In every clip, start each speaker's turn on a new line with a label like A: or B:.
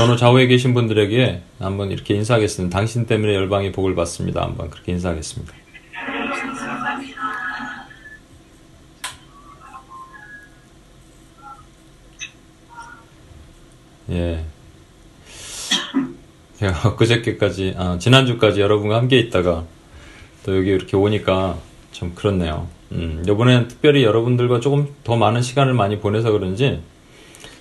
A: 전후 좌우에 계신 분들에게 한번 이렇게 인사하겠습니다. 당신 때문에 열방이 복을 받습니다. 한번 그렇게 인사하겠습니다. 예. 제가 그저께까지, 아, 지난주까지 여러분과 함께 있다가 또 여기 이렇게 오니까 좀 그렇네요. 음, 이번엔 특별히 여러분들과 조금 더 많은 시간을 많이 보내서 그런지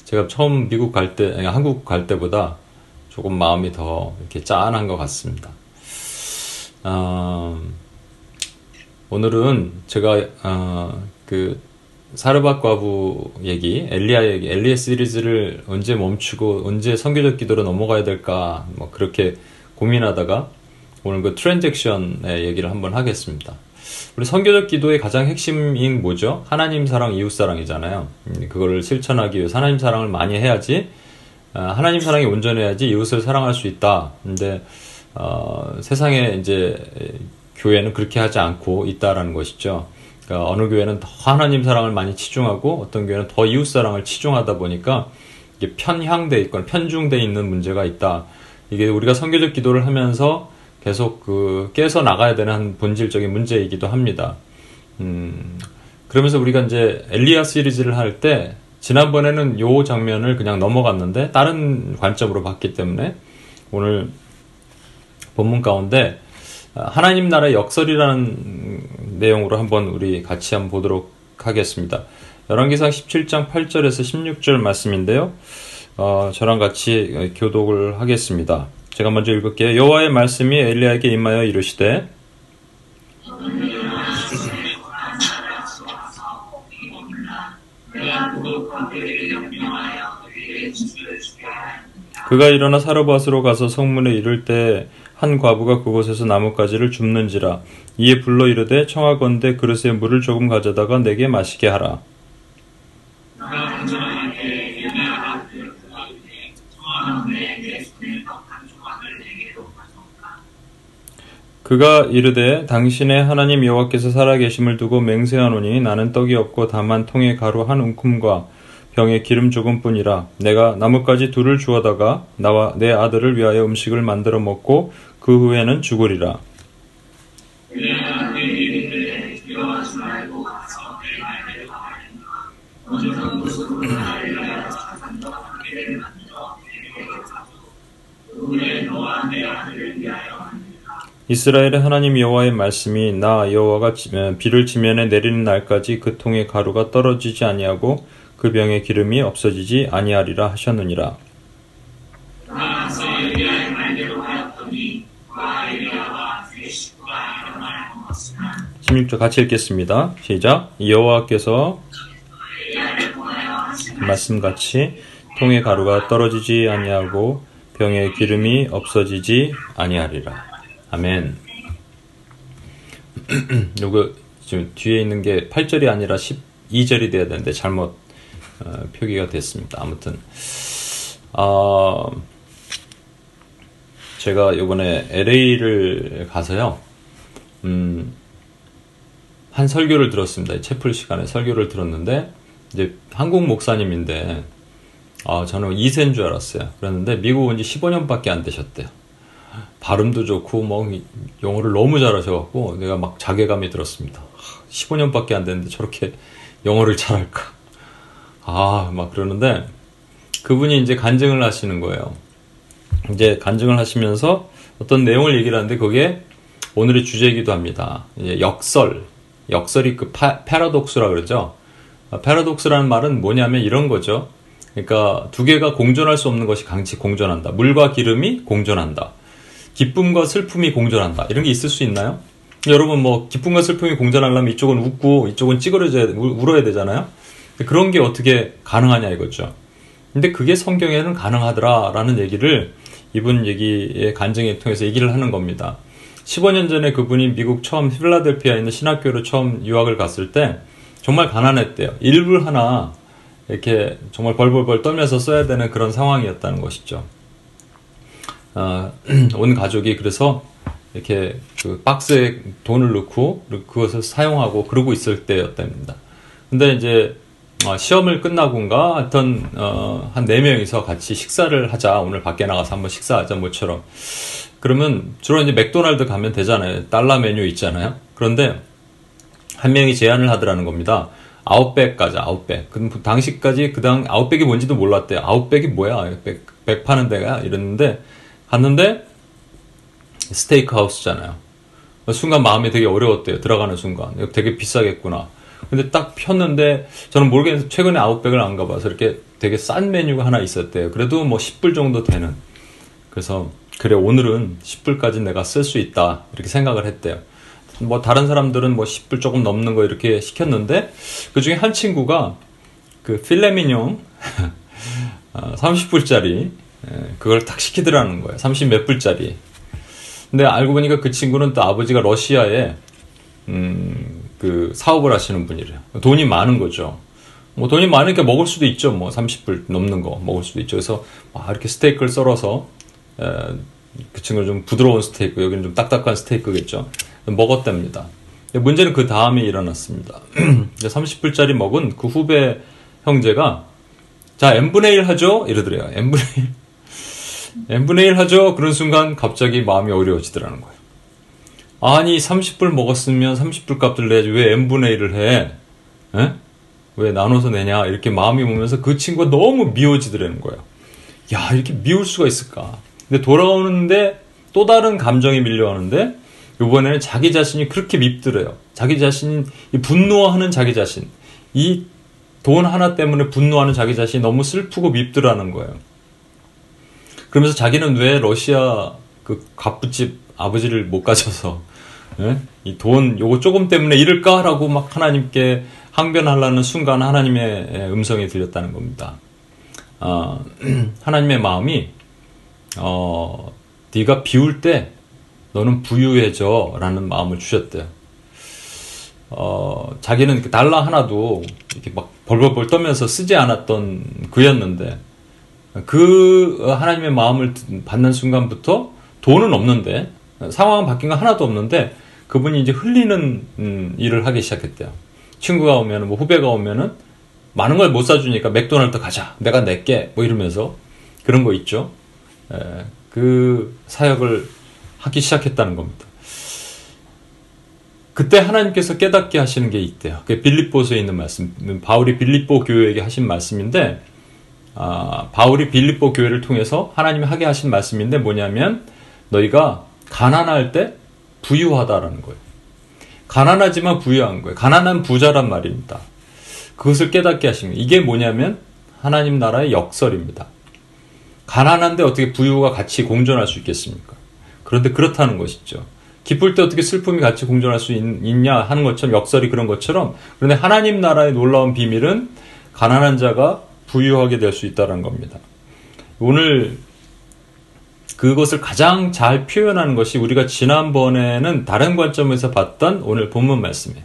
A: 제가 처음 미국 갈 때, 아니, 한국 갈 때보다 조금 마음이 더 이렇게 짠한 것 같습니다. 어, 오늘은 제가 어, 그 사르밧 과부 얘기, 엘리야 얘기, 엘리야 시리즈를 언제 멈추고 언제 선교적 기도로 넘어가야 될까 뭐 그렇게 고민하다가 오늘 그 트랜잭션의 얘기를 한번 하겠습니다. 우리 선교적 기도의 가장 핵심인 뭐죠? 하나님 사랑, 이웃 사랑이잖아요. 음, 그거를 실천하기 위해서 하나님 사랑을 많이 해야지, 아, 하나님 사랑이 온전해야지 이웃을 사랑할 수 있다. 근데 어, 세상에 이제 교회는 그렇게 하지 않고 있다라는 것이죠. 그러니까 어느 교회는 더 하나님 사랑을 많이 치중하고 어떤 교회는 더 이웃 사랑을 치중하다 보니까 이게 편향돼 있거나 편중돼 있는 문제가 있다. 이게 우리가 선교적 기도를 하면서 계속 그 깨서 나가야 되는 한 본질적인 문제이기도 합니다. 음, 그러면서 우리가 이제 엘리야 시리즈를 할 때 지난번에는 요 장면을 그냥 넘어갔는데 다른 관점으로 봤기 때문에 오늘 본문 가운데 하나님 나라의 역설이라는 내용으로 한번 우리 같이 한번 보도록 하겠습니다. 열왕기상 17장 8절에서 16절 말씀인데요. 어, 저랑 같이 교독을 하겠습니다. 제가 먼저 읽을게요. 여호와의 말씀이 엘리야에게 임하여 이르시되 그가 일어나 사르밧으로 가서 성문에 이를 때 한 과부가 그곳에서 나뭇가지를 줍는지라 이에 불러 이르되 청하건대 그릇에 물을 조금 가져다가 내게 마시게 하라. 그가 이르되 당신의 하나님 여호와께서 살아계심을 두고 맹세하노니 나는 떡이 없고 다만 통에 가루 한 움큼과 병에 기름 조금뿐이라 내가 나뭇가지 둘을 주어다가 나와 내 아들을 위하여 음식을 만들어 먹고 그 후에는 죽으리라. 이스라엘의 하나님 여호와의 말씀이 나 여호와가 비를 지면에 내리는 날까지 그 통의 가루가 떨어지지 아니하고 그 병의 기름이 없어지지 아니하리라 하셨느니라. 16절 같이 읽겠습니다. 시작. 여호와께서 말씀같이 통의 가루가 떨어지지 아니하고 병의 기름이 없어지지 아니하리라. 아멘. 요거 지금 뒤에 있는 게 8절이 아니라 12절이 돼야 되는데 잘못 어, 표기가 됐습니다. 아무튼 어, 제가 이번에 LA를 가서요. 음, 한 설교를 들었습니다. 채플 시간에 설교를 들었는데 이제 한국 목사님인데 아, 저는 2세인 줄 알았어요. 그랬는데 미국 온 지 15년밖에 안 되셨대요. 발음도 좋고 뭐 영어를 너무 잘하셔갖고 내가 막 자괴감이 들었습니다. 15년밖에 안 됐는데 저렇게 영어를 잘할까? 아, 막 그러는데 그분이 이제 간증을 하시는 거예요. 이제 간증을 하시면서 어떤 내용을 얘기를 하는데 그게 오늘의 주제이기도 합니다. 역설, 역설이 그 파, 패러독스라 그러죠. 패러독스라는 말은 뭐냐면 이런 거죠. 그러니까 두 개가 공존할 수 없는 것이 강치 공존한다. 물과 기름이 공존한다. 기쁨과 슬픔이 공존한다. 이런 게 있을 수 있나요? 여러분 뭐 기쁨과 슬픔이 공존하려면 이쪽은 웃고 이쪽은 찌그러져야 울어야 되잖아요. 그런 게 어떻게 가능하냐 이거죠. 근데 그게 성경에는 가능하더라라는 얘기를 이분 얘기의 간증을 통해서 얘기를 하는 겁니다. 15년 전에 그분이 미국 처음 필라델피아에 있는 신학교로 처음 유학을 갔을 때 정말 가난했대요. 일불 하나 이렇게 정말 벌벌벌 떨면서 써야 되는 그런 상황이었다는 것이죠. 어, 온 가족이 그래서 이렇게 그 박스에 돈을 넣고 그것을 사용하고 그러고 있을 때였답니다. 근데 이제 어, 시험을 끝나고인가 하여튼 어, 한 네 명이서 같이 식사를 하자. 오늘 밖에 나가서 한번 식사하자 모처럼. 그러면 주로 이제 맥도날드 가면 되잖아요. 달러 메뉴 있잖아요. 그런데 한 명이 제안을 하더라는 겁니다. 아웃백 가자 아웃백. 그럼 당시까지 그당 아웃백이 뭔지도 몰랐대요. 아웃백이 뭐야? 백, 백 파는 데가? 이랬는데 갔는데 스테이크 하우스잖아요 순간 마음이 되게 어려웠대요 들어가는 순간 되게 비싸겠구나 근데 딱 폈는데 저는 모르겠는데 최근에 아웃백을 안 가봐서 이렇게 되게 싼 메뉴가 하나 있었대요. 그래도 뭐 10불 정도 되는. 그래서 그래 오늘은 10불까지 내가 쓸 수 있다 이렇게 생각을 했대요. 뭐 다른 사람들은 뭐 10불 조금 넘는 거 이렇게 시켰는데 그 중에 한 친구가 그 필레미뇽 30불짜리 그걸 딱 시키더라는 거예요. 30 몇 불짜리. 근데 알고 보니까 그 친구는 또 아버지가 러시아에 음, 그 사업을 하시는 분이래요. 돈이 많은 거죠. 뭐 돈이 많으니까 먹을 수도 있죠. 뭐 30불 넘는 거 먹을 수도 있죠. 그래서 아, 이렇게 스테이크를 썰어서 에, 그 친구는 좀 부드러운 스테이크, 여기는 좀 딱딱한 스테이크겠죠. 먹었답니다. 문제는 그 다음에 일어났습니다. 30불짜리 먹은 그 후배 형제가 자 n분의 1 하죠 이러더래요. n분의 1 n분의 1 하죠. 그런 순간 갑자기 마음이 어려워지더라는 거예요. 아니 30불 먹었으면 30불 값을 내야지 왜 n분의 1을 해? 에? 왜 나눠서 내냐? 이렇게 마음이 오면서 그 친구가 너무 미워지더라는 거예요. 야 이렇게 미울 수가 있을까? 근데 돌아오는데 또 다른 감정이 밀려오는데 이번에는 자기 자신이 그렇게 밉더래요. 자기 자신 분노하는 자기 자신 이 돈 하나 때문에 분노하는 자기 자신이 너무 슬프고 밉더라는 거예요. 그러면서 자기는 왜 러시아 그 갑부집 아버지를 못 가져서 예? 이돈 요거 조금 때문에 이럴까라고 막 하나님께 항변하려는 순간 하나님의 음성이 들렸다는 겁니다. 어, 하나님의 마음이 어, 네가 비울 때 너는 부유해져라는 마음을 주셨대요. 어, 자기는 달러 하나도 이렇게 막 벌벌벌 떠면서 쓰지 않았던 그였는데 그 하나님의 마음을 받는 순간부터 돈은 없는데 상황은 바뀐 거 하나도 없는데 그분이 이제 흘리는 음, 일을 하기 시작했대요. 친구가 오면 뭐 후배가 오면은 많은 걸 못 사주니까 맥도날드 가자. 내가 낼게. 뭐 이러면서 그런 거 있죠. 에, 그 사역을 하기 시작했다는 겁니다. 그때 하나님께서 깨닫게 하시는 게 있대요. 그 빌립보서에 있는 말씀, 바울이 빌립보 교회에게 하신 말씀인데, 아, 바울이 빌립보 교회를 통해서 하나님이 하게 하신 말씀인데 뭐냐면 너희가 가난할 때 부유하다라는 거예요. 가난하지만 부유한 거예요. 가난한 부자란 말입니다. 그것을 깨닫게 하신 거예요. 이게 뭐냐면 하나님 나라의 역설입니다. 가난한데 어떻게 부유가 같이 공존할 수 있겠습니까? 그런데 그렇다는 것이죠. 기쁠 때 어떻게 슬픔이 같이 공존할 수 있, 냐 하는 것처럼 역설이 그런 것처럼 그런데 하나님 나라의 놀라운 비밀은 가난한 자가 부유하게 될 수 있다는 겁니다. 오늘 그것을 가장 잘 표현하는 것이 우리가 지난번에는 다른 관점에서 봤던 오늘 본문 말씀이에요.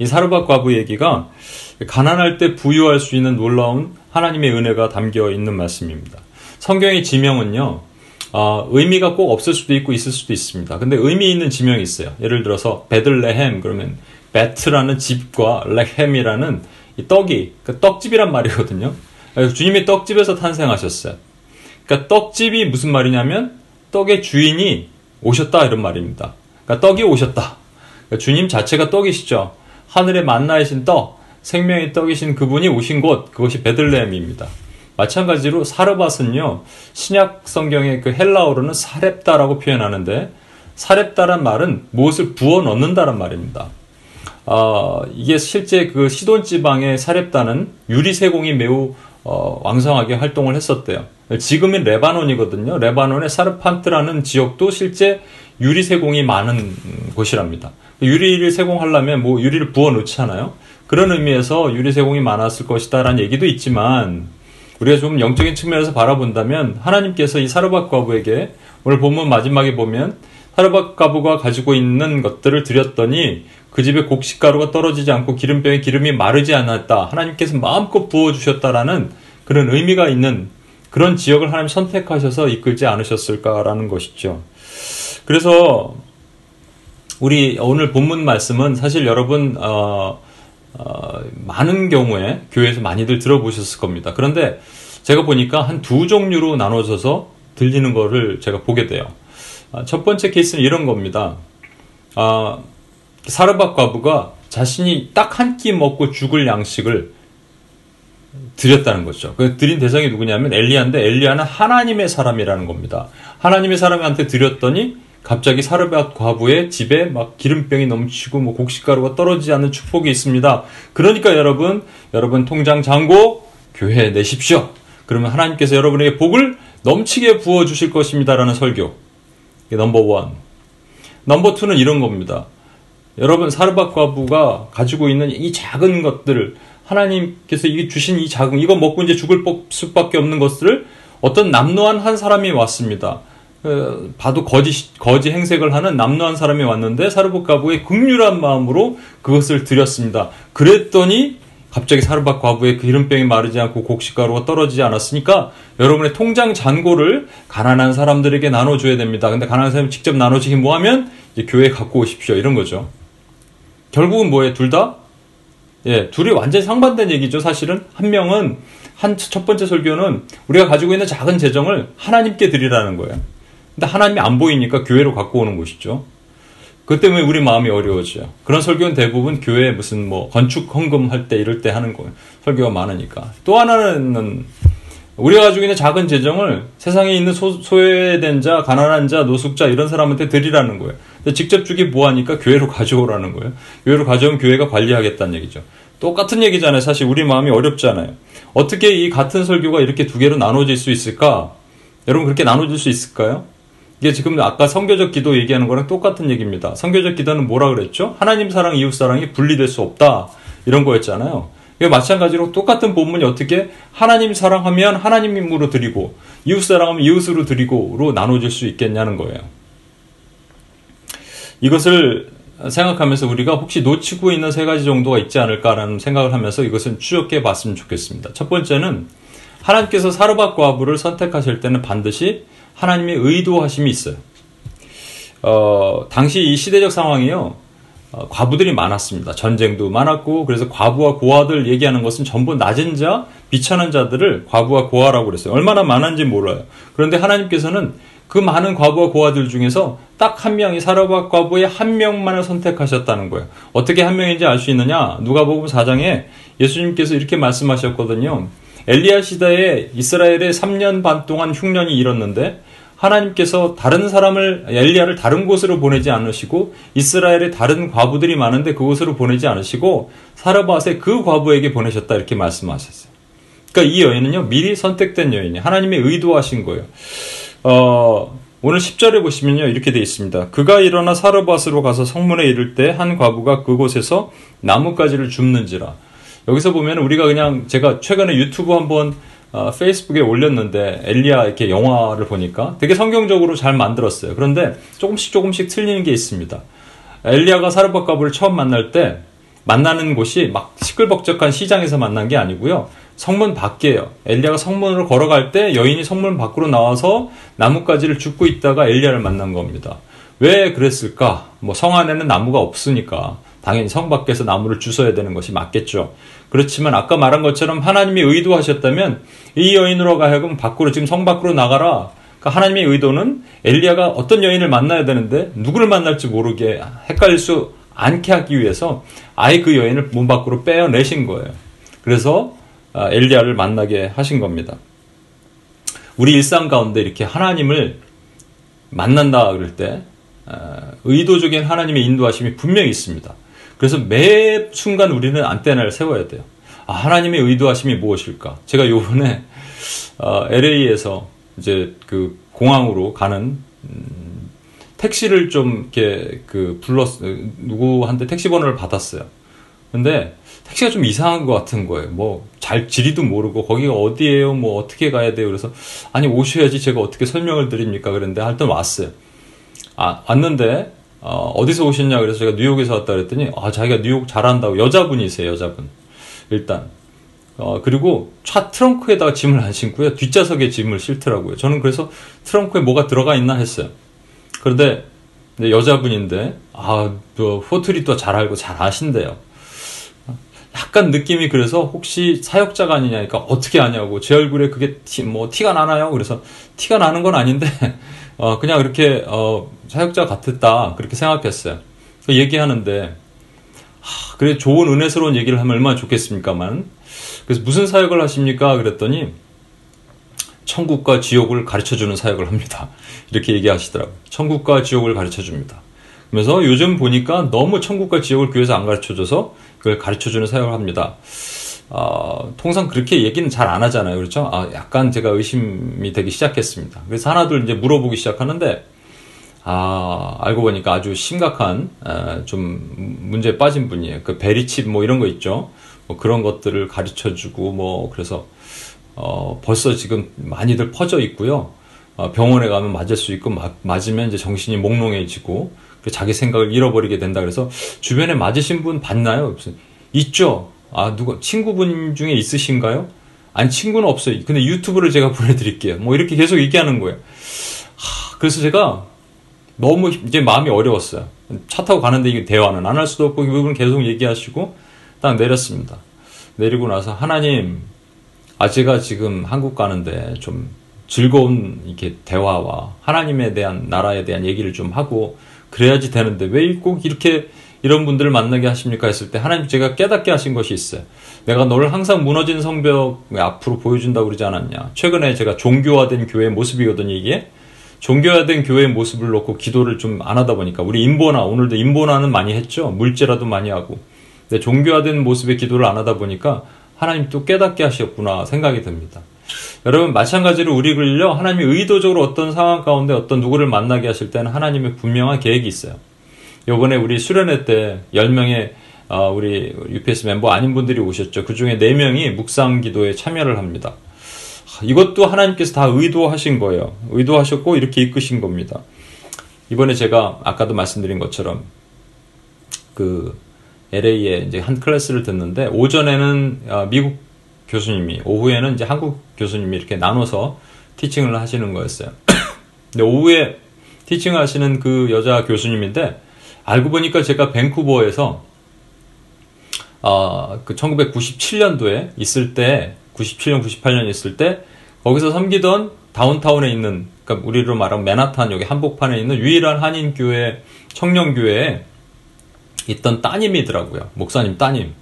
A: 이 사르밧 과부 얘기가 가난할 때 부유할 수 있는 놀라운 하나님의 은혜가 담겨 있는 말씀입니다. 성경의 지명은요, 어, 의미가 꼭 없을 수도 있고 있을 수도 있습니다. 근데 의미 있는 지명이 있어요. 예를 들어서 베들레헴 그러면 בית라는 집과 לחם이라는 이 떡이 그 떡집이란 말이거든요. 주님이 떡집에서 탄생하셨어요. 그러니까 떡집이 무슨 말이냐면 떡의 주인이 오셨다 이런 말입니다. 그러니까 떡이 오셨다. 그러니까 주님 자체가 떡이시죠. 하늘의 만나이신 떡, 생명의 떡이신 그분이 오신 곳, 그것이 베들레헴입니다. 마찬가지로 사르밧은요, 신약 성경의 그 헬라어로는 사렙다라고 표현하는데, 사렙다란 말은 무엇을 부어 넣는다란 말입니다. 어, 이게 실제 그 시돈 지방의 사렙다는 유리 세공이 매우 어, 왕성하게 활동을 했었대요. 지금은 레바논이거든요. 레바논의 사르판트라는 지역도 실제 유리 세공이 많은 곳이랍니다. 유리를 세공하려면 뭐 유리를 부어 놓잖아요. 그런 의미에서 유리 세공이 많았을 것이다라는 얘기도 있지만 우리가 좀 영적인 측면에서 바라본다면 하나님께서 이 사르밧 과부에게 오늘 본문 마지막에 보면 사르밧 과부가 가지고 있는 것들을 드렸더니 그 집에 곡식가루가 떨어지지 않고 기름병에 기름이 마르지 않았다. 하나님께서 마음껏 부어 주셨다라는 그런 의미가 있는 그런 지역을 하나님 선택하셔서 이끌지 않으셨을까라는 것이죠. 그래서 우리 오늘 본문 말씀은 사실 여러분 어, 어, 많은 경우에 교회에서 많이들 들어보셨을 겁니다. 그런데 제가 보니까 한 두 종류로 나눠져서 들리는 거를 제가 보게 돼요. 아, 첫 번째 케이스는 이런 겁니다. 아, 사르밧 과부가 자신이 딱 한 끼 먹고 죽을 양식을 드렸다는 거죠. 그 드린 대상이 누구냐면 엘리야인데 엘리야는 하나님의 사람이라는 겁니다. 하나님의 사람한테 드렸더니 갑자기 사르밧 과부의 집에 막 기름병이 넘치고 뭐 곡식가루가 떨어지지 않는 축복이 있습니다. 그러니까 여러분, 여러분 통장 잔고 교회에 내십시오. 그러면 하나님께서 여러분에게 복을 넘치게 부어 주실 것입니다라는 설교. 넘버 원. 넘버 투는 이런 겁니다. 여러분 사르밧 과부가 가지고 있는 이 작은 것들을 하나님께서 이게 주신 이 작은 이거 먹고 이제 죽을 수밖에 없는 것들을 어떤 남노한 한 사람이 왔습니다. 어, 봐도 거지 거지 행색을 하는 남노한 사람이 왔는데 사르밧 과부의 극률한 마음으로 그것을 드렸습니다. 그랬더니 갑자기 사르밧 과부의 그 기름병이 마르지 않고 곡식가루가 떨어지지 않았으니까 여러분의 통장 잔고를 가난한 사람들에게 나눠줘야 됩니다. 근데 가난한 사람이 직접 나눠주기 뭐하면 이제 교회 갖고 오십시오 이런 거죠. 결국은 뭐예요? 둘 다? 예, 둘이 완전히 상반된 얘기죠. 사실은 한 명은 한 첫 번째 설교는 우리가 가지고 있는 작은 재정을 하나님께 드리라는 거예요. 근데 하나님이 안 보이니까 교회로 갖고 오는 것이죠. 그 때문에 우리 마음이 어려워져요. 그런 설교는 대부분 교회 무슨 뭐 건축 헌금 할 때 이럴 때 하는 거예요. 설교가 많으니까. 또 하나는 우리가 가지고 있는 작은 재정을 세상에 있는 소, 소외된 자, 가난한 자, 노숙자 이런 사람한테 드리라는 거예요. 직접 주기 뭐하니까 교회로 가져오라는 거예요. 교회로 가져오면 교회가 관리하겠다는 얘기죠. 똑같은 얘기잖아요. 사실 우리 마음이 어렵잖아요. 어떻게 이 같은 설교가 이렇게 두 개로 나눠질 수 있을까? 여러분 그렇게 나눠질 수 있을까요? 이게 지금 아까 성교적 기도 얘기하는 거랑 똑같은 얘기입니다. 성교적 기도는 뭐라 그랬죠? 하나님 사랑, 이웃 사랑이 분리될 수 없다. 이런 거였잖아요. 마찬가지로 똑같은 본문이 어떻게 하나님 사랑하면 하나님으로 드리고 이웃 사랑하면 이웃으로 드리고로 나눠질 수 있겠냐는 거예요. 이것을 생각하면서 우리가 혹시 놓치고 있는 세 가지 정도가 있지 않을까라는 생각을 하면서 이것은 추적해 봤으면 좋겠습니다. 첫 번째는 하나님께서 사르밧 과부를 선택하실 때는 반드시 하나님의 의도하심이 있어요. 어, 당시 이 시대적 상황이요. 어, 과부들이 많았습니다. 전쟁도 많았고 그래서 과부와 고아들 얘기하는 것은 전부 낮은 자, 비천한 자들을 과부와 고아라고 그랬어요. 얼마나 많은지 몰라요. 그런데 하나님께서는 그 많은 과부와 고아들 중에서 딱 한 명이 사르밧 과부의 한 명만을 선택하셨다는 거예요. 어떻게 한 명인지 알 수 있느냐? 누가복음 4장에 예수님께서 이렇게 말씀하셨거든요. 엘리야 시대에 이스라엘에 3년 반 동안 흉년이 일었는데 하나님께서 다른 사람을 엘리야를 다른 곳으로 보내지 않으시고 이스라엘에 다른 과부들이 많은데 그곳으로 보내지 않으시고 사르밧의 그 과부에게 보내셨다 이렇게 말씀하셨어요. 그러니까 이 여인은요 미리 선택된 여인이 하나님의 의도하신 거예요. 어, 오늘 10절에 보시면요 이렇게 되어 있습니다. 그가 일어나 사르밧으로 가서 성문에 이를 때 한 과부가 그곳에서 나뭇가지를 줍는지라. 여기서 보면 우리가 그냥 제가 최근에 유튜브 한번 어, 페이스북에 올렸는데 엘리야 이렇게 영화를 보니까 되게 성경적으로 잘 만들었어요. 그런데 조금씩 조금씩 틀리는 게 있습니다. 엘리야가 사르밧 과부를 처음 만날 때 만나는 곳이 막 시끌벅적한 시장에서 만난 게 아니고요. 성문 밖이에요. 엘리야가 성문으로 걸어갈 때 여인이 성문 밖으로 나와서 나뭇가지를 줍고 있다가 엘리야를 만난 겁니다. 왜 그랬을까? 뭐 성 안에는 나무가 없으니까 당연히 성 밖에서 나무를 주워야 되는 것이 맞겠죠. 그렇지만 아까 말한 것처럼 하나님이 의도하셨다면 이 여인으로 가야금 밖으로 지금 성 밖으로 나가라. 그러니까 하나님의 의도는 엘리야가 어떤 여인을 만나야 되는데 누구를 만날지 모르게 헷갈릴 수 않게 하기 위해서 아예 그 여인을 문 밖으로 빼어내신 거예요. 그래서 아, 엘리야를 만나게 하신 겁니다. 우리 일상 가운데 이렇게 하나님을 만난다 그럴 때 아, 의도적인 하나님의 인도하심이 분명히 있습니다. 그래서 매 순간 우리는 안테나를 세워야 돼요. 아, 하나님의 의도하심이 무엇일까? 제가 요번에 어, LA에서 이제 그 공항으로 가는 음, 택시를 좀 이렇게 그 불렀 누구한테 택시 번호를 받았어요. 근데 택시가 좀 이상한 것 같은 거예요. 뭐 잘 지리도 모르고 거기가 어디예요? 뭐 어떻게 가야 돼요? 그래서 아니 오셔야지 제가 어떻게 설명을 드립니까? 그런데 하여튼 왔어요. 아 왔는데 어, 디서 오셨냐 그래서 제가 뉴욕에서 왔다 그랬더니 아 자기가 뉴욕 잘한다고 여자분이세요 여자분 일단 어, 그리고 차 트렁크에다가 짐을 안 신고요 뒷좌석에 짐을 싣더라고요 저는 그래서 트렁크에 뭐가 들어가 있나 했어요 그런데 여자분인데 아또 호텔이 또 잘 알고 잘 아신대요 약간 느낌이 그래서 혹시 사역자가 아니냐니까 어떻게 아냐고 제 얼굴에 그게 티, 뭐 티가 나나요? 그래서 티가 나는 건 아닌데 어, 그냥 이렇게 어, 사역자 같았다 그렇게 생각했어요. 그 얘기하는데 하, 그래 좋은 은혜스러운 얘기를 하면 얼마나 좋겠습니까만 그래서 무슨 사역을 하십니까? 그랬더니 천국과 지옥을 가르쳐 주는 사역을 합니다. 이렇게 얘기하시더라고요. 천국과 지옥을 가르쳐 줍니다. 그래서 요즘 보니까 너무 천국과 지옥을 교회에서 안 가르쳐 줘서 그걸 가르쳐 주는 사역을 합니다. 어, 통상 그렇게 얘기는 잘 안 하잖아요. 그렇죠? 아, 약간 제가 의심이 되기 시작했습니다. 그래서 하나둘 이제 물어보기 시작하는데, 아, 알고 보니까 아주 심각한, 에, 좀 문제에 빠진 분이에요. 그 베리칩 뭐 이런 거 있죠? 뭐 그런 것들을 가르쳐 주고 뭐, 그래서, 어, 벌써 지금 많이들 퍼져 있고요. 어, 병원에 가면 맞을 수 있고, 마, 맞으면 이제 정신이 몽롱해지고, 자기 생각을 잃어버리게 된다 그래서 주변에 맞으신 분 봤나요? 있죠. 아 누가 친구분 중에 있으신가요? 아니 친구는 없어요. 근데 유튜브를 제가 보내드릴게요. 뭐 이렇게 계속 얘기하는 거예요. 하, 그래서 제가 너무 이제 마음이 어려웠어요. 차 타고 가는데 이게 대화는 안 할 수도 없고 그분 계속 얘기하시고 딱 내렸습니다. 내리고 나서 하나님, 아 제가 지금 한국 가는데 좀 즐거운 이렇게 대화와 하나님에 대한 나라에 대한 얘기를 좀 하고 그래야지 되는데 왜 꼭 이렇게 이런 분들을 만나게 하십니까? 했을 때 하나님 제가 깨닫게 하신 것이 있어요. 내가 너를 항상 무너진 성벽 앞으로 보여준다고 그러지 않았냐. 최근에 제가 종교화된 교회의 모습이거든요, 이게. 종교화된 교회의 모습을 놓고 기도를 좀 안 하다 보니까 우리 인보나 오늘도 인보나는 많이 했죠. 물제라도 많이 하고. 근데 종교화된 모습의 기도를 안 하다 보니까 하나님 또 깨닫게 하셨구나 생각이 듭니다. 여러분 마찬가지로 우리를요 하나님이 의도적으로 어떤 상황 가운데 어떤 누구를 만나게 하실 때는 하나님의 분명한 계획이 있어요. 요번에 우리 수련회 때 10명의 어, 우리 UPS 멤버 아닌 분들이 오셨죠. 그 중에 4명이 묵상 기도에 참여를 합니다. 이것도 하나님께서 다 의도하신 거예요. 의도하셨고 이렇게 이끄신 겁니다. 이번에 제가 아까도 말씀드린 것처럼 그 LA에 이제 한 클래스를 듣는데 오전에는 어, 미국 교수님이 오후에는 이제 한국 교수님이 이렇게 나눠서 티칭을 하시는 거였어요. 근데 오후에 티칭을 하시는 그 여자 교수님인데 알고 보니까 제가 밴쿠버에서 어, 그 1997년도에 있을 때 97년 98년 있을 때 거기서 섬기던 다운타운에 있는 그러니까 우리로 말하면 맨하탄 여기 한복판에 있는 유일한 한인 교회 청년 교회에 있던 따님이더라고요. 목사님 따님.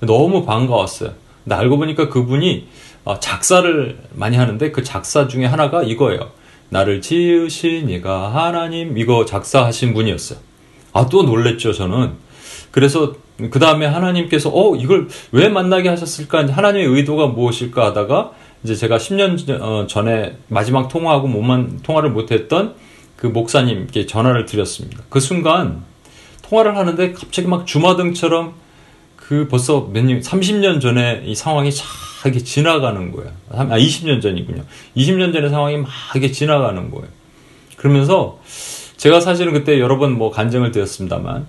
A: 너무 반가웠어요 근데 알고 보니까 그분이 어, 작사를 많이 하는데 그 작사 중에 하나가 이거예요. 나를 지으신 이가 하나님 이거 작사하신 분이었어요. 아 또 놀랬죠 저는. 그래서 그 다음에 하나님께서 어 이걸 왜 만나게 하셨을까 하나님의 의도가 무엇일까 하다가 이제 제가 10년 어, 전에 마지막 통화하고 못만 통화를 못했던 그 목사님께 전화를 드렸습니다. 그 순간 통화를 하는데 갑자기 막 주마등처럼 그 벌써 몇 년, 30년 전에 이 상황이 쫙 이렇게 지나가는 거예요. 아, 20년 전이군요. 20년 전의 상황이 막 이렇게 지나가는 거예요. 그러면서 제가 사실은 그때 여러 번 뭐 간증을 드렸습니다만,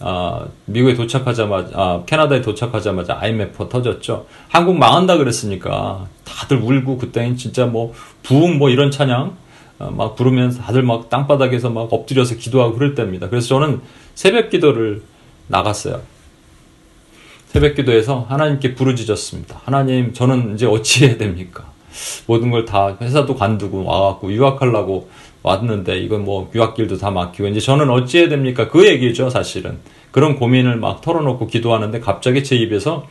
A: 아, 미국에 도착하자마자, 아, 캐나다에 도착하자마자 IMF 터졌죠. 한국 망한다 그랬으니까 다들 울고 그때는 진짜 뭐 부흥 뭐 이런 찬양 아, 막 부르면서 다들 막 땅바닥에서 막 엎드려서 기도하고 그럴 때입니다. 그래서 저는 새벽 기도를 나갔어요. 새벽 기도에서 하나님께 부르짖었습니다. 하나님, 저는 이제 어찌해야 됩니까? 모든 걸 다 회사도 관두고 와갖고 유학하려고 왔는데 이건 뭐 유학길도 다 막히고 이제 저는 어찌해야 됩니까? 그 얘기죠, 사실은. 그런 고민을 막 털어놓고 기도하는데 갑자기 제 입에서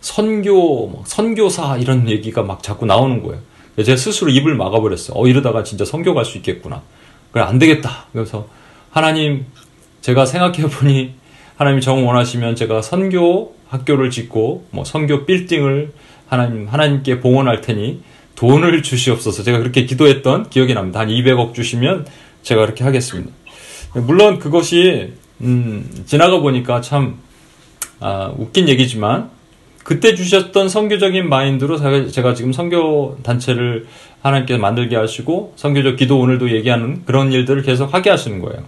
A: 선교, 선교사 이런 얘기가 막 자꾸 나오는 거예요. 제가 스스로 입을 막아버렸어요. 어, 이러다가 진짜 선교 갈 수 있겠구나. 그래, 안 되겠다. 그래서 하나님, 제가 생각해 보니 하나님 정 원하시면 제가 선교 학교를 짓고 뭐 선교 빌딩을 하나님 하나님께 봉헌할 테니 돈을 주시옵소서. 제가 그렇게 기도했던 기억이 납니다. 한 200억 주시면 제가 그렇게 하겠습니다. 물론 그것이 음, 지나가 보니까 참 아, 웃긴 얘기지만 그때 주셨던 선교적인 마인드로 제가, 지금 선교 단체를 하나님께서 만들게 하시고 선교적 기도 오늘도 얘기하는 그런 일들을 계속 하게 하시는 거예요.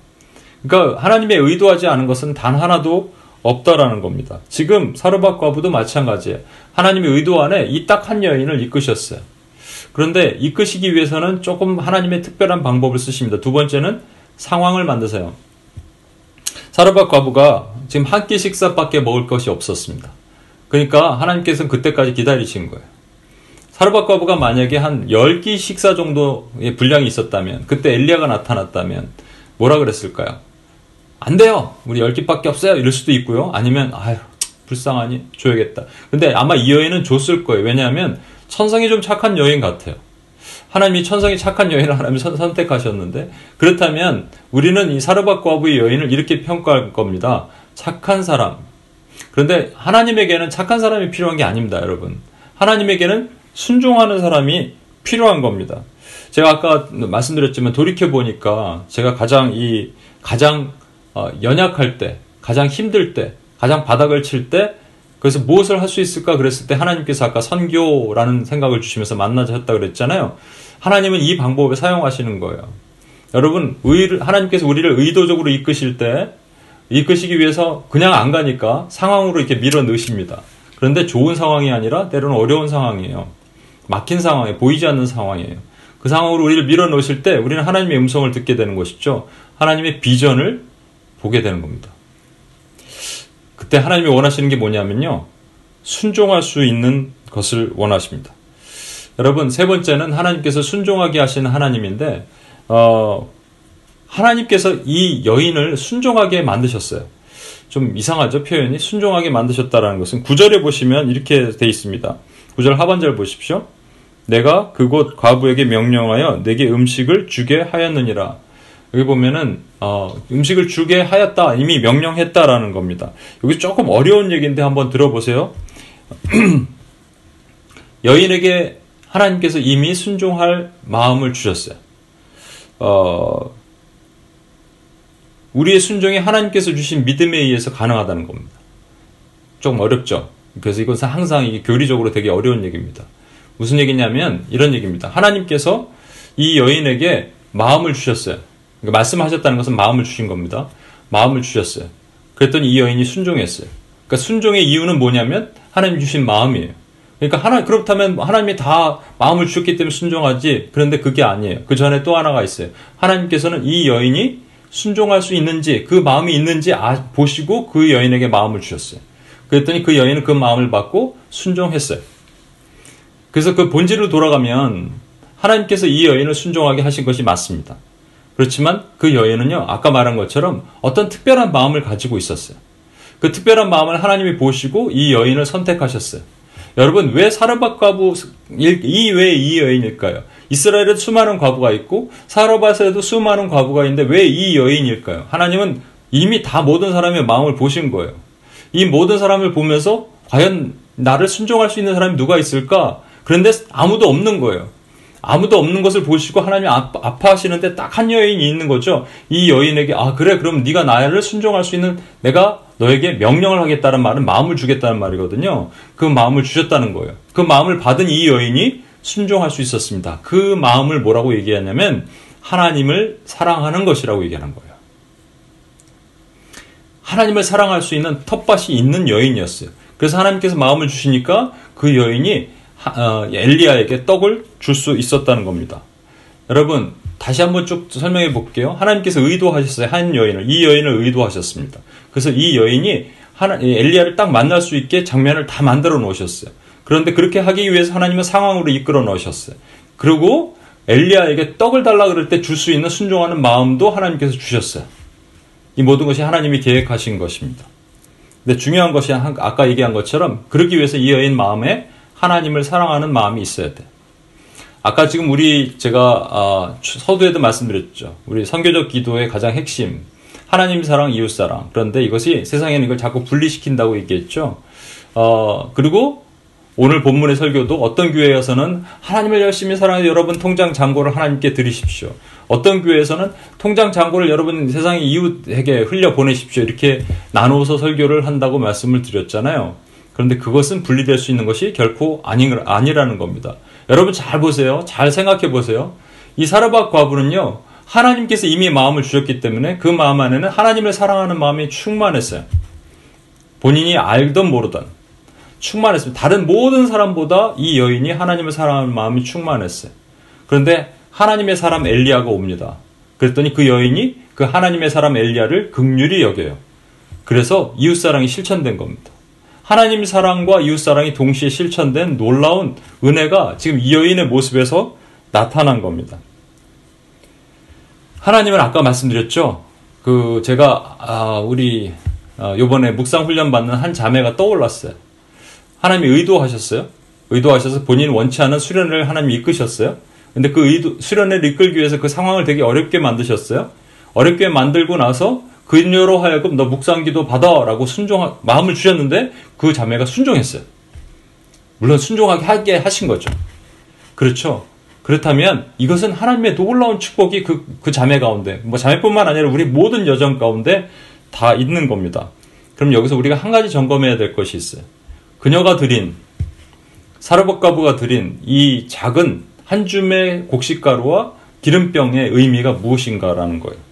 A: 그러니까 하나님의 의도하지 않은 것은 단 하나도 없다라는 겁니다. 지금 사르밧 과부도 마찬가지예요. 하나님의 의도 안에 이 딱 한 여인을 이끄셨어요. 그런데 이끄시기 위해서는 조금 하나님의 특별한 방법을 쓰십니다. 두 번째는 상황을 만드세요. 사르밧 과부가 지금 한 끼 식사밖에 먹을 것이 없었습니다. 그러니까 하나님께서는 그때까지 기다리신 거예요. 사르밧 과부가 만약에 한 10끼 식사 정도의 분량이 있었다면, 그때 엘리야가 나타났다면, 뭐라 그랬을까요? 안 돼요! 우리 10끼밖에 없어요! 이럴 수도 있고요. 아니면, 아휴, 불쌍하니? 줘야겠다. 근데 아마 이 여인은 줬을 거예요. 왜냐하면, 천성이 좀 착한 여인 같아요. 하나님이 천성이 착한 여인을 하나님이 선택하셨는데, 그렇다면, 우리는 이 사르밧 과부의 여인을 이렇게 평가할 겁니다. 착한 사람. 그런데 하나님에게는 착한 사람이 필요한 게 아닙니다, 여러분. 하나님에게는 순종하는 사람이 필요한 겁니다. 제가 아까 말씀드렸지만 돌이켜 보니까 제가 가장 이 가장 어, 연약할 때, 가장 힘들 때, 가장 바닥을 칠 때, 그래서 무엇을 할 수 있을까 그랬을 때 하나님께서 아까 선교라는 생각을 주시면서 만나셨다 그랬잖아요. 하나님은 이 방법을 사용하시는 거예요. 여러분, 의, 하나님께서 우리를 의도적으로 이끄실 때, 이끄시기 위해서 그냥 안 가니까 상황으로 이렇게 밀어 넣으십니다. 그런데 좋은 상황이 아니라 때로는 어려운 상황이에요. 막힌 상황에 보이지 않는 상황이에요. 그 상황으로 우리를 밀어 넣으실 때 우리는 하나님의 음성을 듣게 되는 것이죠. 하나님의 비전을 보게 되는 겁니다. 그때 하나님이 원하시는 게 뭐냐면요. 순종할 수 있는 것을 원하십니다. 여러분, 세 번째는 하나님께서 순종하게 하시는 하나님인데, 어, 하나님께서 이 여인을 순종하게 만드셨어요. 좀 이상하죠, 표현이? 순종하게 만드셨다라는 것은 구절에 보시면 이렇게 돼 있습니다. 구절 하반절 보십시오. 내가 그곳 과부에게 명령하여 내게 음식을 주게 하였느니라. 여기 보면은 어, 음식을 주게 하였다 이미 명령했다라는 겁니다. 여기 조금 어려운 얘기인데 한번 들어보세요. 여인에게 하나님께서 이미 순종할 마음을 주셨어요. 어, 우리의 순종이 하나님께서 주신 믿음에 의해서 가능하다는 겁니다. 조금 어렵죠. 그래서 이것은 항상 이게 교리적으로 되게 어려운 얘기입니다. 무슨 얘기냐면 이런 얘기입니다. 하나님께서 이 여인에게 마음을 주셨어요. 그러니까 말씀하셨다는 것은 마음을 주신 겁니다. 마음을 주셨어요. 그랬더니 이 여인이 순종했어요. 그러니까 순종의 이유는 뭐냐면 하나님 주신 마음이에요. 그러니까 하나 그렇다면 하나님이 다 마음을 주셨기 때문에 순종하지. 그런데 그게 아니에요. 그 전에 또 하나가 있어요. 하나님께서는 이 여인이 순종할 수 있는지 그 마음이 있는지 아, 보시고 그 여인에게 마음을 주셨어요. 그랬더니 그 여인은 그 마음을 받고 순종했어요. 그래서 그 본질로 돌아가면 하나님께서 이 여인을 순종하게 하신 것이 맞습니다. 그렇지만 그 여인은요, 아까 말한 것처럼 어떤 특별한 마음을 가지고 있었어요. 그 특별한 마음을 하나님이 보시고 이 여인을 선택하셨어요. 여러분, 왜 사르밧 과부, 이왜 이 여인일까요? 이스라엘에 수많은 과부가 있고, 사르밧에도 수많은 과부가 있는데 왜 이 여인일까요? 하나님은 이미 다 모든 사람의 마음을 보신 거예요. 이 모든 사람을 보면서 과연 나를 순종할 수 있는 사람이 누가 있을까? 그런데 아무도 없는 거예요. 아무도 없는 것을 보시고 하나님이 아파하시는데 딱 한 여인이 있는 거죠. 이 여인에게 아 그래 그럼 네가 나를 순종할 수 있는 내가 너에게 명령을 하겠다는 말은 마음을 주겠다는 말이거든요. 그 마음을 주셨다는 거예요. 그 마음을 받은 이 여인이 순종할 수 있었습니다. 그 마음을 뭐라고 얘기하냐면 하나님을 사랑하는 것이라고 얘기하는 거예요. 하나님을 사랑할 수 있는 텃밭이 있는 여인이었어요. 그래서 하나님께서 마음을 주시니까 그 여인이 어, 엘리야에게 떡을 줄 수 있었다는 겁니다. 여러분 다시 한번 쭉 설명해 볼게요. 하나님께서 의도하셨어요. 한 여인을 이 여인을 의도하셨습니다. 그래서 이 여인이 하나, 엘리야를 딱 만날 수 있게 장면을 다 만들어 놓으셨어요. 그런데 그렇게 하기 위해서 하나님은 상황으로 이끌어 놓으셨어요. 그리고 엘리야에게 떡을 달라 그럴 때 줄 수 있는 순종하는 마음도 하나님께서 주셨어요. 이 모든 것이 하나님이 계획하신 것입니다. 근데 중요한 것이 아까 얘기한 것처럼 그러기 위해서 이 여인 마음에 하나님을 사랑하는 마음이 있어야 돼. 아까 지금 우리 제가 어, 서두에도 말씀드렸죠. 우리 선교적 기도의 가장 핵심 하나님 사랑, 이웃 사랑. 그런데 이것이 세상에는 이걸 자꾸 분리시킨다고 얘기했죠. 어, 그리고 오늘 본문의 설교도 어떤 교회에서는 하나님을 열심히 사랑해 여러분 통장 잔고를 하나님께 드리십시오. 어떤 교회에서는 통장 잔고를 여러분 세상의 이웃에게 흘려 보내십시오. 이렇게 나누어서 설교를 한다고 말씀을 드렸잖아요. 그런데 그것은 분리될 수 있는 것이 결코 아니, 아니라는 겁니다. 여러분 잘 보세요. 잘 생각해 보세요. 이 사르밧 과부는요, 하나님께서 이미 마음을 주셨기 때문에 그 마음 안에는 하나님을 사랑하는 마음이 충만했어요. 본인이 알던 모르던 충만했습니다. 다른 모든 사람보다 이 여인이 하나님을 사랑하는 마음이 충만했어요. 그런데 하나님의 사람 엘리야가 옵니다. 그랬더니 그 여인이 그 하나님의 사람 엘리야를 극률이 여겨요. 그래서 이웃사랑이 실천된 겁니다. 하나님 사랑과 이웃 사랑이 동시에 실천된 놀라운 은혜가 지금 이 여인의 모습에서 나타난 겁니다. 하나님은 아까 말씀드렸죠. 그 제가 아 우리 아, 요번에 묵상 훈련 받는 한 자매가 떠올랐어요. 하나님이 의도하셨어요. 의도하셔서 본인 원치 않은 수련을 하나님이 이끄셨어요. 근데 그 의도, 수련을 이끌기 위해서 그 상황을 되게 어렵게 만드셨어요. 어렵게 만들고 나서 그녀로 하여금 너 묵상기도 받아라고 순종 마음을 주셨는데 그 자매가 순종했어요. 물론 순종하게 하게 하신 거죠. 그렇죠. 그렇다면 이것은 하나님의 놀라운 축복이 그, 그 자매 가운데, 뭐 자매뿐만 아니라 우리 모든 여정 가운데 다 있는 겁니다. 그럼 여기서 우리가 한 가지 점검해야 될 것이 있어요. 그녀가 드린, 사르복가부가 드린 이 작은 한 줌의 곡식가루와 기름병의 의미가 무엇인가라는 거예요.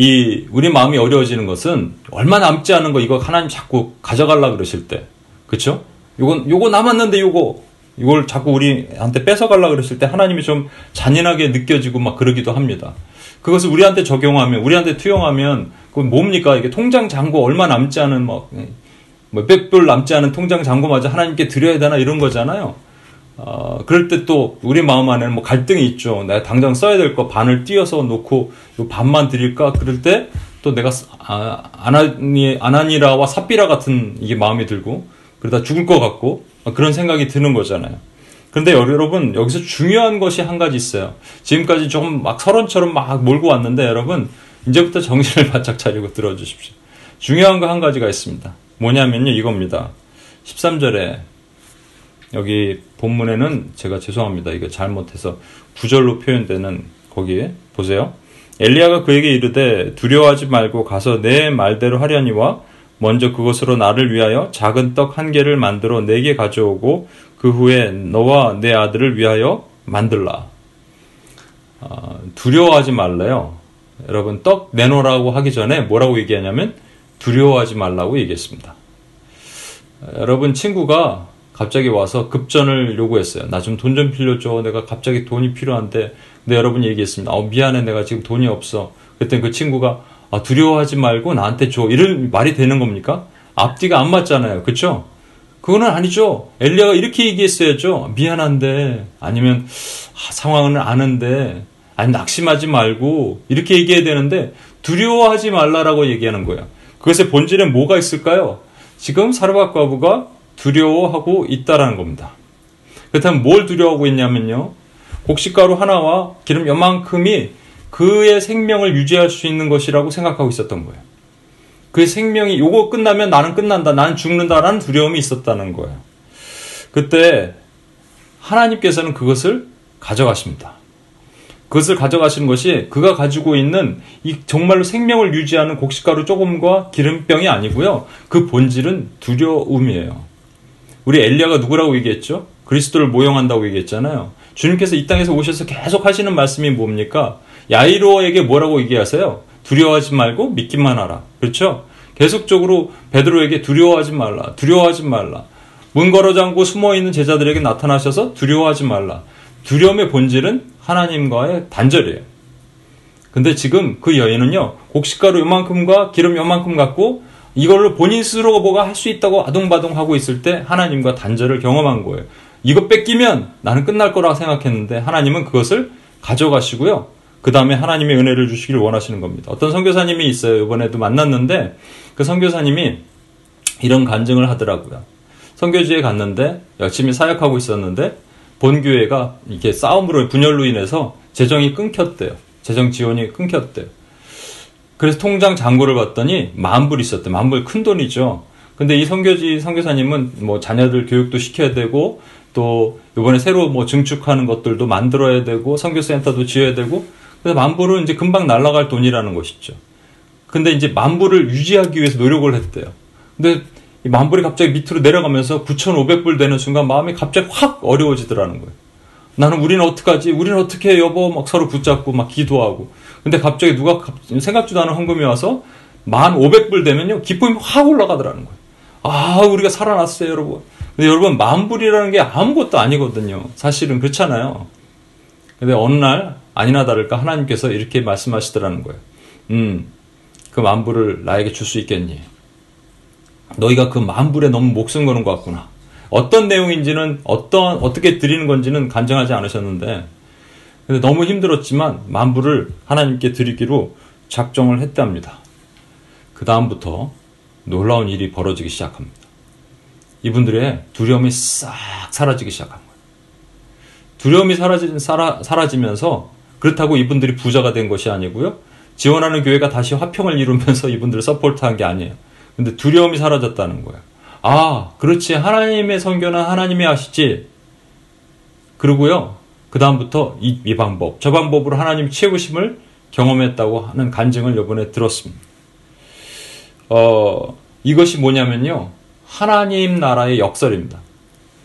A: 이 우리 마음이 어려워지는 것은 얼마 남지 않은 거 이거 하나님 자꾸 가져갈라 그러실 때, 그렇죠? 요건 요거 남았는데 요거 이걸 자꾸 우리한테 뺏어갈라 그러실 때 하나님이 좀 잔인하게 느껴지고 막 그러기도 합니다. 그것을 우리한테 적용하면 우리한테 투영하면 그건 뭡니까 이게 통장 잔고 얼마 남지 않은 뭐 몇백 불 남지 않은 통장 잔고마저 하나님께 드려야 되나 이런 거잖아요. 어, 그럴 때 또 우리 마음 안에는 뭐 갈등이 있죠. 내가 당장 써야 될 거 반을 띄어서 놓고 반만 드릴까? 그럴 때 또 내가 아, 아나니, 아나니라와 삽비라 같은 이게 마음이 들고 그러다 죽을 것 같고 그런 생각이 드는 거잖아요. 그런데 여러분 여기서 중요한 것이 한 가지 있어요. 지금까지 조금 막 설원처럼 막 몰고 왔는데 여러분 이제부터 정신을 바짝 차리고 들어주십시오. 중요한 거 한 가지가 있습니다. 뭐냐면요 이겁니다. 13절에 여기 본문에는 제가 죄송합니다. 이거 잘못해서 구절로 표현되는 거기에 보세요. 엘리야가 그에게 이르되 두려워하지 말고 가서 내 말대로 하려니와 먼저 그것으로 나를 위하여 작은 떡 한 개를 만들어 내게 가져오고 그 후에 너와 내 아들을 위하여 만들라. 어, 두려워하지 말래요. 여러분 떡 내놓으라고 하기 전에 뭐라고 얘기하냐면 두려워하지 말라고 얘기했습니다. 여러분 친구가 갑자기 와서 급전을 요구했어요. 나 좀 돈 좀 빌려줘. 내가 갑자기 돈이 필요한데. 근데 여러분이 얘기했습니다. 어, 미안해. 내가 지금 돈이 없어. 그때 그 친구가 아, 두려워하지 말고 나한테 줘. 이런 말이 되는 겁니까? 앞뒤가 안 맞잖아요. 그쵸? 그거는 아니죠. 엘리야가 이렇게 얘기했어야죠. 미안한데 아니면 아, 상황은 아는데 아니 낙심하지 말고 이렇게 얘기해야 되는데 두려워하지 말라라고 얘기하는 거예요. 그것의 본질에 뭐가 있을까요? 지금 사르밧 과부가 두려워하고 있다라는 겁니다. 그렇다면 뭘 두려워하고 있냐면요. 곡식가루 하나와 기름 요만큼이 그의 생명을 유지할 수 있는 것이라고 생각하고 있었던 거예요. 그의 생명이 요거 끝나면 나는 끝난다. 나는 죽는다라는 두려움이 있었다는 거예요. 그때 하나님께서는 그것을 가져가십니다. 그것을 가져가시는 것이 그가 가지고 있는 이 정말로 생명을 유지하는 곡식가루 조금과 기름병이 아니고요. 그 본질은 두려움이에요. 우리 엘리야가 누구라고 얘기했죠? 그리스도를 모형한다고 얘기했잖아요. 주님께서 이 땅에서 오셔서 계속 하시는 말씀이 뭡니까? 야이로에게 뭐라고 얘기하세요? 두려워하지 말고 믿기만 하라. 그렇죠? 계속적으로 베드로에게 두려워하지 말라. 두려워하지 말라. 문 걸어 잠고 숨어 있는 제자들에게 나타나셔서 두려워하지 말라. 두려움의 본질은 하나님과의 단절이에요. 근데 지금 그 여인은요, 곡식가루 요만큼과 기름 요만큼 갖고 이걸로 본인 스스로가 할 수 있다고 아동바동 하고 있을 때 하나님과 단절을 경험한 거예요. 이거 뺏기면 나는 끝날 거라고 생각했는데 하나님은 그것을 가져가시고요. 그 다음에 하나님의 은혜를 주시길 원하시는 겁니다. 어떤 선교사님이 있어요. 이번에도 만났는데 그 선교사님이 이런 간증을 하더라고요. 선교지에 갔는데 열심히 사역하고 있었는데 본 교회가 이게 싸움으로 분열로 인해서 재정이 끊겼대요. 재정 지원이 끊겼대요. 그래서 통장 잔고를 봤더니 만불 있었대. 만불 큰 돈이죠. 근데 이 선교지 선교사님은 뭐 자녀들 교육도 시켜야 되고 또 이번에 새로 뭐 증축하는 것들도 만들어야 되고 선교센터도 지어야 되고 그래서 만불은 이제 금방 날아갈 돈이라는 것이죠. 근데 이제 만불을 유지하기 위해서 노력을 했대요. 근데 이 만불이 갑자기 밑으로 내려가면서 9,500불 되는 순간 마음이 갑자기 확 어려워지더라는 거예요. 나는 우리는 어떡하지? 우리는 어떻게 해, 여보? 막 서로 붙잡고 막 기도하고. 근데 갑자기 누가 생각지도 않은 헌금이 와서 만 오백 불 되면요 기쁨이 확 올라가더라는 거예요. 아 우리가 살아났어요 여러분. 근데 여러분 만 불이라는 게 아무것도 아니거든요. 사실은 그렇잖아요. 근데 어느 날 아니나 다를까 하나님께서 이렇게 말씀하시더라는 거예요. 음, 그 만불을 나에게 줄 수 있겠니? 너희가 그 만불에 너무 목숨 거는 것 같구나. 어떤 내용인지는 어떤 어떻게 드리는 건지는 간증하지 않으셨는데 근데 너무 힘들었지만 만불을 하나님께 드리기로 작정을 했답니다. 그 다음부터 놀라운 일이 벌어지기 시작합니다. 이분들의 두려움이 싹 사라지기 시작한 거예요. 두려움이 사라지, 사라, 사라지면서 그렇다고 이분들이 부자가 된 것이 아니고요. 지원하는 교회가 다시 화평을 이루면서 이분들을 서포트한 게 아니에요. 근데 두려움이 사라졌다는 거예요. 아, 그렇지. 하나님의 선교는 하나님이 하시지. 그러고요. 그 다음부터 이, 이 방법, 저 방법으로 하나님 채우심을 경험했다고 하는 간증을 이번에 들었습니다. 어, 이것이 뭐냐면요. 하나님 나라의 역설입니다.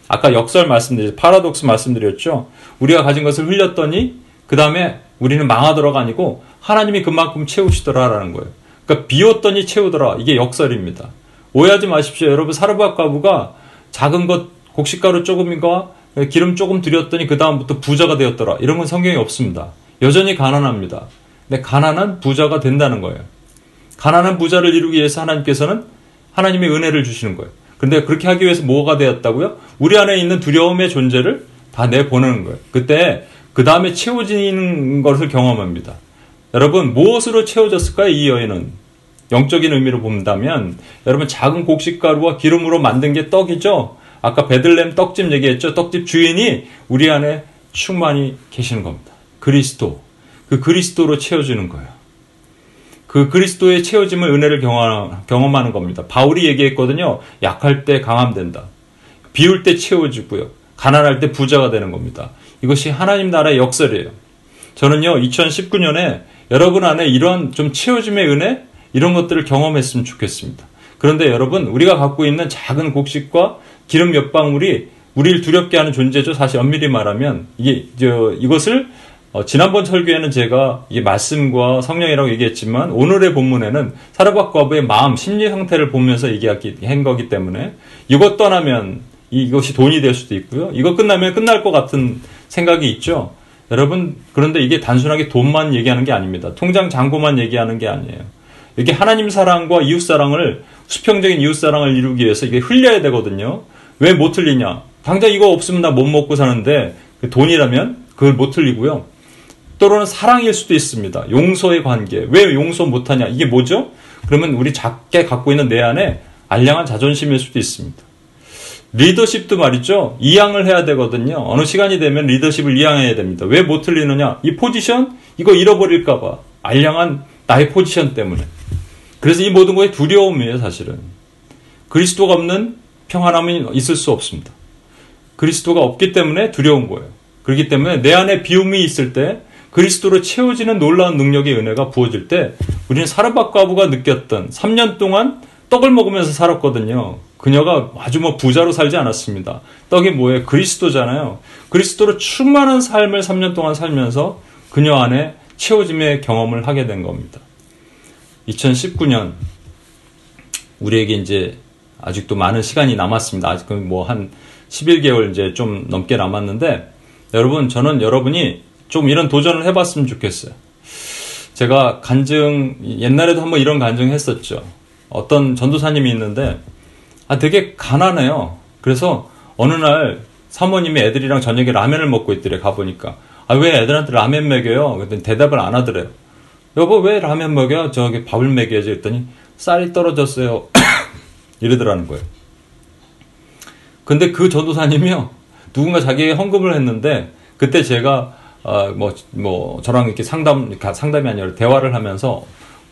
A: 아까 역설 말씀드렸죠. 파라독스 말씀드렸죠. 우리가 가진 것을 흘렸더니 그 다음에 우리는 망하더라가 아니고 하나님이 그만큼 채우시더라라는 거예요. 그러니까 비웠더니 채우더라. 이게 역설입니다. 오해하지 마십시오. 여러분 사르밧 가부가 작은 것 곡식가루 조금인가 기름 조금 들였더니 그 다음부터 부자가 되었더라. 이런 건 성경에 없습니다. 여전히 가난합니다. 근데 가난한 부자가 된다는 거예요. 가난한 부자를 이루기 위해서 하나님께서는 하나님의 은혜를 주시는 거예요. 근데 그렇게 하기 위해서 뭐가 되었다고요? 우리 안에 있는 두려움의 존재를 다 내보내는 거예요. 그때 그 다음에 채워지는 것을 경험합니다. 여러분 무엇으로 채워졌을까요? 이 여인은 영적인 의미로 본다면 여러분 작은 곡식가루와 기름으로 만든 게 떡이죠. 아까 베들렘 떡집 얘기했죠. 떡집 주인이 우리 안에 충만히 계시는 겁니다. 그리스도 그 그리스도로 채워지는 거예요. 그 그리스도의 채워짐을 은혜를 경험하는 겁니다. 바울이 얘기했거든요. 약할 때 강함된다. 비울 때 채워지고요. 가난할 때 부자가 되는 겁니다. 이것이 하나님 나라의 역설이에요. 저는요, 2019년에 여러분 안에 이런 좀 채워짐의 은혜, 이런 것들을 경험했으면 좋겠습니다. 그런데 여러분, 우리가 갖고 있는 작은 곡식과 기름 몇 방울이 우리를 두렵게 하는 존재죠. 사실 엄밀히 말하면, 이게, 저, 이것을 어, 지난번 설교에는 제가 이 말씀과 성령이라고 얘기했지만 오늘의 본문에는 사르밧 과부의 마음, 심리 상태를 보면서 얘기한 거기 때문에 이것 떠나면 이것이 돈이 될 수도 있고요. 이거 끝나면 끝날 것 같은 생각이 있죠. 여러분 그런데 이게 단순하게 돈만 얘기하는 게 아닙니다. 통장 잔고만 얘기하는 게 아니에요. 이게 하나님 사랑과 이웃 사랑을 수평적인 이웃 사랑을 이루기 위해서 이게 흘려야 되거든요. 왜못 흘리냐? 당장 이거 없으면 나 못 먹고 사는데 그 돈이라면 그걸 못 흘리고요. 또는 사랑일 수도 있습니다. 용서의 관계. 왜 용서 못하냐? 이게 뭐죠? 그러면 우리 작게 갖고 있는 내 안에 알량한 자존심일 수도 있습니다. 리더십도 말이죠. 이양을 해야 되거든요. 어느 시간이 되면 리더십을 이양해야 됩니다. 왜 못 틀리느냐? 이 포지션? 이거 잃어버릴까봐. 알량한 나의 포지션 때문에. 그래서 이 모든 것이 두려움이에요, 사실은. 그리스도가 없는 평안함이 있을 수 없습니다. 그리스도가 없기 때문에 두려운 거예요. 그렇기 때문에 내 안에 비움이 있을 때 그리스도로 채워지는 놀라운 능력의 은혜가 부어질 때 우리는 사르밧 과부가 느꼈던 3년 동안 떡을 먹으면서 살았거든요. 그녀가 아주 뭐 부자로 살지 않았습니다. 떡이 뭐예요? 그리스도잖아요. 그리스도로 충만한 삶을 3년 동안 살면서 그녀 안에 채워짐의 경험을 하게 된 겁니다. 2019년 우리에게 이제 아직도 많은 시간이 남았습니다. 아직은 뭐 한 11개월 이제 좀 넘게 남았는데 여러분 저는 여러분이 좀 이런 도전을 해봤으면 좋겠어요. 제가 간증 옛날에도 한번 이런 간증 했었죠. 어떤 전도사님이 있는데 아 되게 가난해요. 그래서 어느 날 사모님이 애들이랑 저녁에 라면을 먹고 있더래 가보니까 아 왜 애들한테 라면 먹여요? 그랬더니 대답을 안 하더래요. 여보 왜 라면 먹여? 저기 밥을 먹여야지 그랬더니 쌀이 떨어졌어요. 이러더라는 거예요. 근데 그 전도사님이요 누군가 자기에게 헌금을 했는데 그때 제가 어, 뭐, 뭐, 저랑 이렇게 상담, 상담이 아니라 대화를 하면서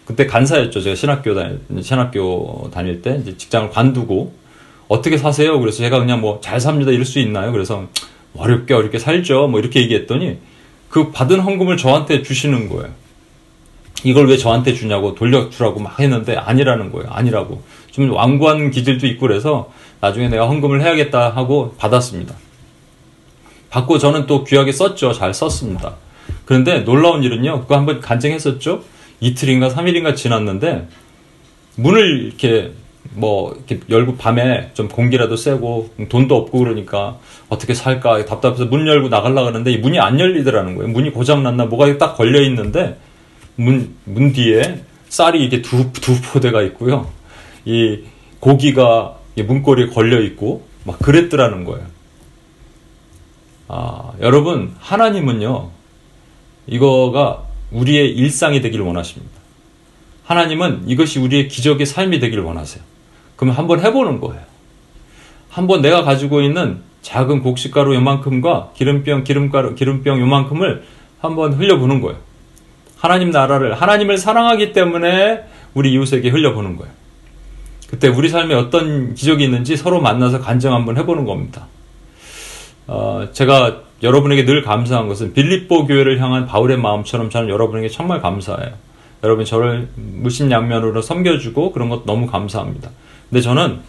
A: 그때 간사였죠. 제가 신학교 다닐, 신학교 다닐 때 이제 직장을 관두고 어떻게 사세요? 그래서 제가 그냥 뭐 잘 삽니다. 이럴 수 있나요? 그래서 어렵게 어렵게 살죠. 뭐 이렇게 얘기했더니 그 받은 헌금을 저한테 주시는 거예요. 이걸 왜 저한테 주냐고 돌려주라고 막 했는데 아니라는 거예요. 아니라고. 좀 완고한 기질도 있고 그래서 나중에 내가 헌금을 해야겠다 하고 받았습니다. 받고 저는 또 귀하게 썼죠. 잘 썼습니다. 그런데 놀라운 일은요. 그거 한번 간증했었죠. 이틀인가 3일인가 지났는데 문을 이렇게 뭐 이렇게 열고 밤에 좀 공기라도 쐬고 돈도 없고 그러니까 어떻게 살까 답답해서 문 열고 나가려 그러는데 이 문이 안 열리더라는 거예요. 문이 고장 났나 뭐가 딱 걸려 있는데 문 문 뒤에 쌀이 이게 두 두 포대가 있고요. 이 고기가 문고리에 걸려 있고 막 그랬더라는 거예요. 아, 여러분 하나님은요 이거가 우리의 일상이 되기를 원하십니다. 하나님은 이것이 우리의 기적의 삶이 되기를 원하세요. 그럼 한번 해보는 거예요. 한번 내가 가지고 있는 작은 곡식가루 요만큼과 기름병, 기름가루, 기름병 요만큼을 한번 흘려보는 거예요. 하나님 나라를, 하나님을 사랑하기 때문에 우리 이웃에게 흘려보는 거예요. 그때 우리 삶에 어떤 기적이 있는지 서로 만나서 간증 한번 해보는 겁니다. 어, 제가 여러분에게 늘 감사한 것은 빌립보 교회를 향한 바울의 마음처럼 저는 여러분에게 정말 감사해요. 여러분 저를 무심양면으로 섬겨주고 그런 것 너무 감사합니다. 근데 저는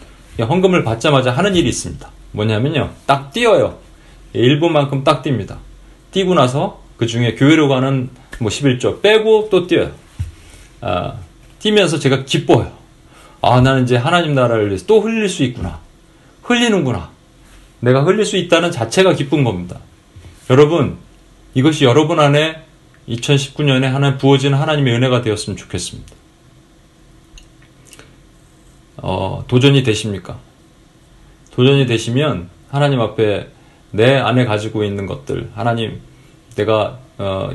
A: 헌금을 받자마자 하는 일이 있습니다. 뭐냐면요. 딱 뛰어요. 1분만큼 딱 뜁니다. 뛰고 나서 그 중에 교회로 가는 뭐 11조 빼고 또 뛰어요. 아, 뛰면서 제가 기뻐요. 아, 나는 이제 하나님 나라를 위해서 또 흘릴 수 있구나. 흘리는구나. 내가 흘릴 수 있다는 자체가 기쁜 겁니다. 여러분, 이것이 여러분 안에 2019년에 하나 부어진 하나님의 은혜가 되었으면 좋겠습니다. 어, 도전이 되십니까? 도전이 되시면 하나님 앞에 내 안에 가지고 있는 것들, 하나님, 내가 어,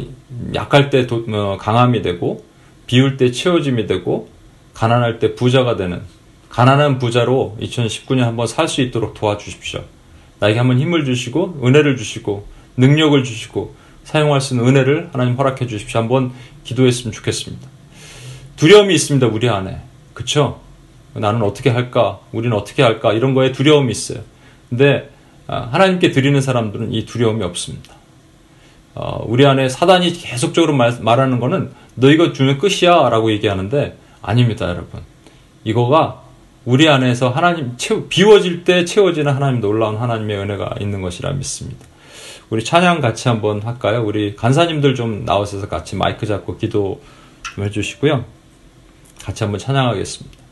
A: 약할 때 도, 어, 강함이 되고, 비울 때 채워짐이 되고, 가난할 때 부자가 되는 가난한 부자로 2019년 한번 살 수 있도록 도와주십시오. 나에게 한번 힘을 주시고 은혜를 주시고 능력을 주시고 사용할 수 있는 은혜를 하나님 허락해 주십시오. 한번 기도했으면 좋겠습니다. 두려움이 있습니다. 우리 안에. 그쵸? 나는 어떻게 할까? 우리는 어떻게 할까? 이런 거에 두려움이 있어요. 근데 아, 하나님께 드리는 사람들은 이 두려움이 없습니다. 어, 우리 안에 사단이 계속적으로 말, 말하는 거는 너 이거 주면 끝이야 라고 얘기하는데 아닙니다, 여러분. 이거가 우리 안에서 하나님 채우, 비워질 때 채워지는 하나님 놀라운 하나님의 은혜가 있는 것이라 믿습니다. 우리 찬양 같이 한번 할까요? 우리 간사님들 좀 나오셔서 같이 마이크 잡고 기도 좀 해주시고요. 같이 한번 찬양하겠습니다.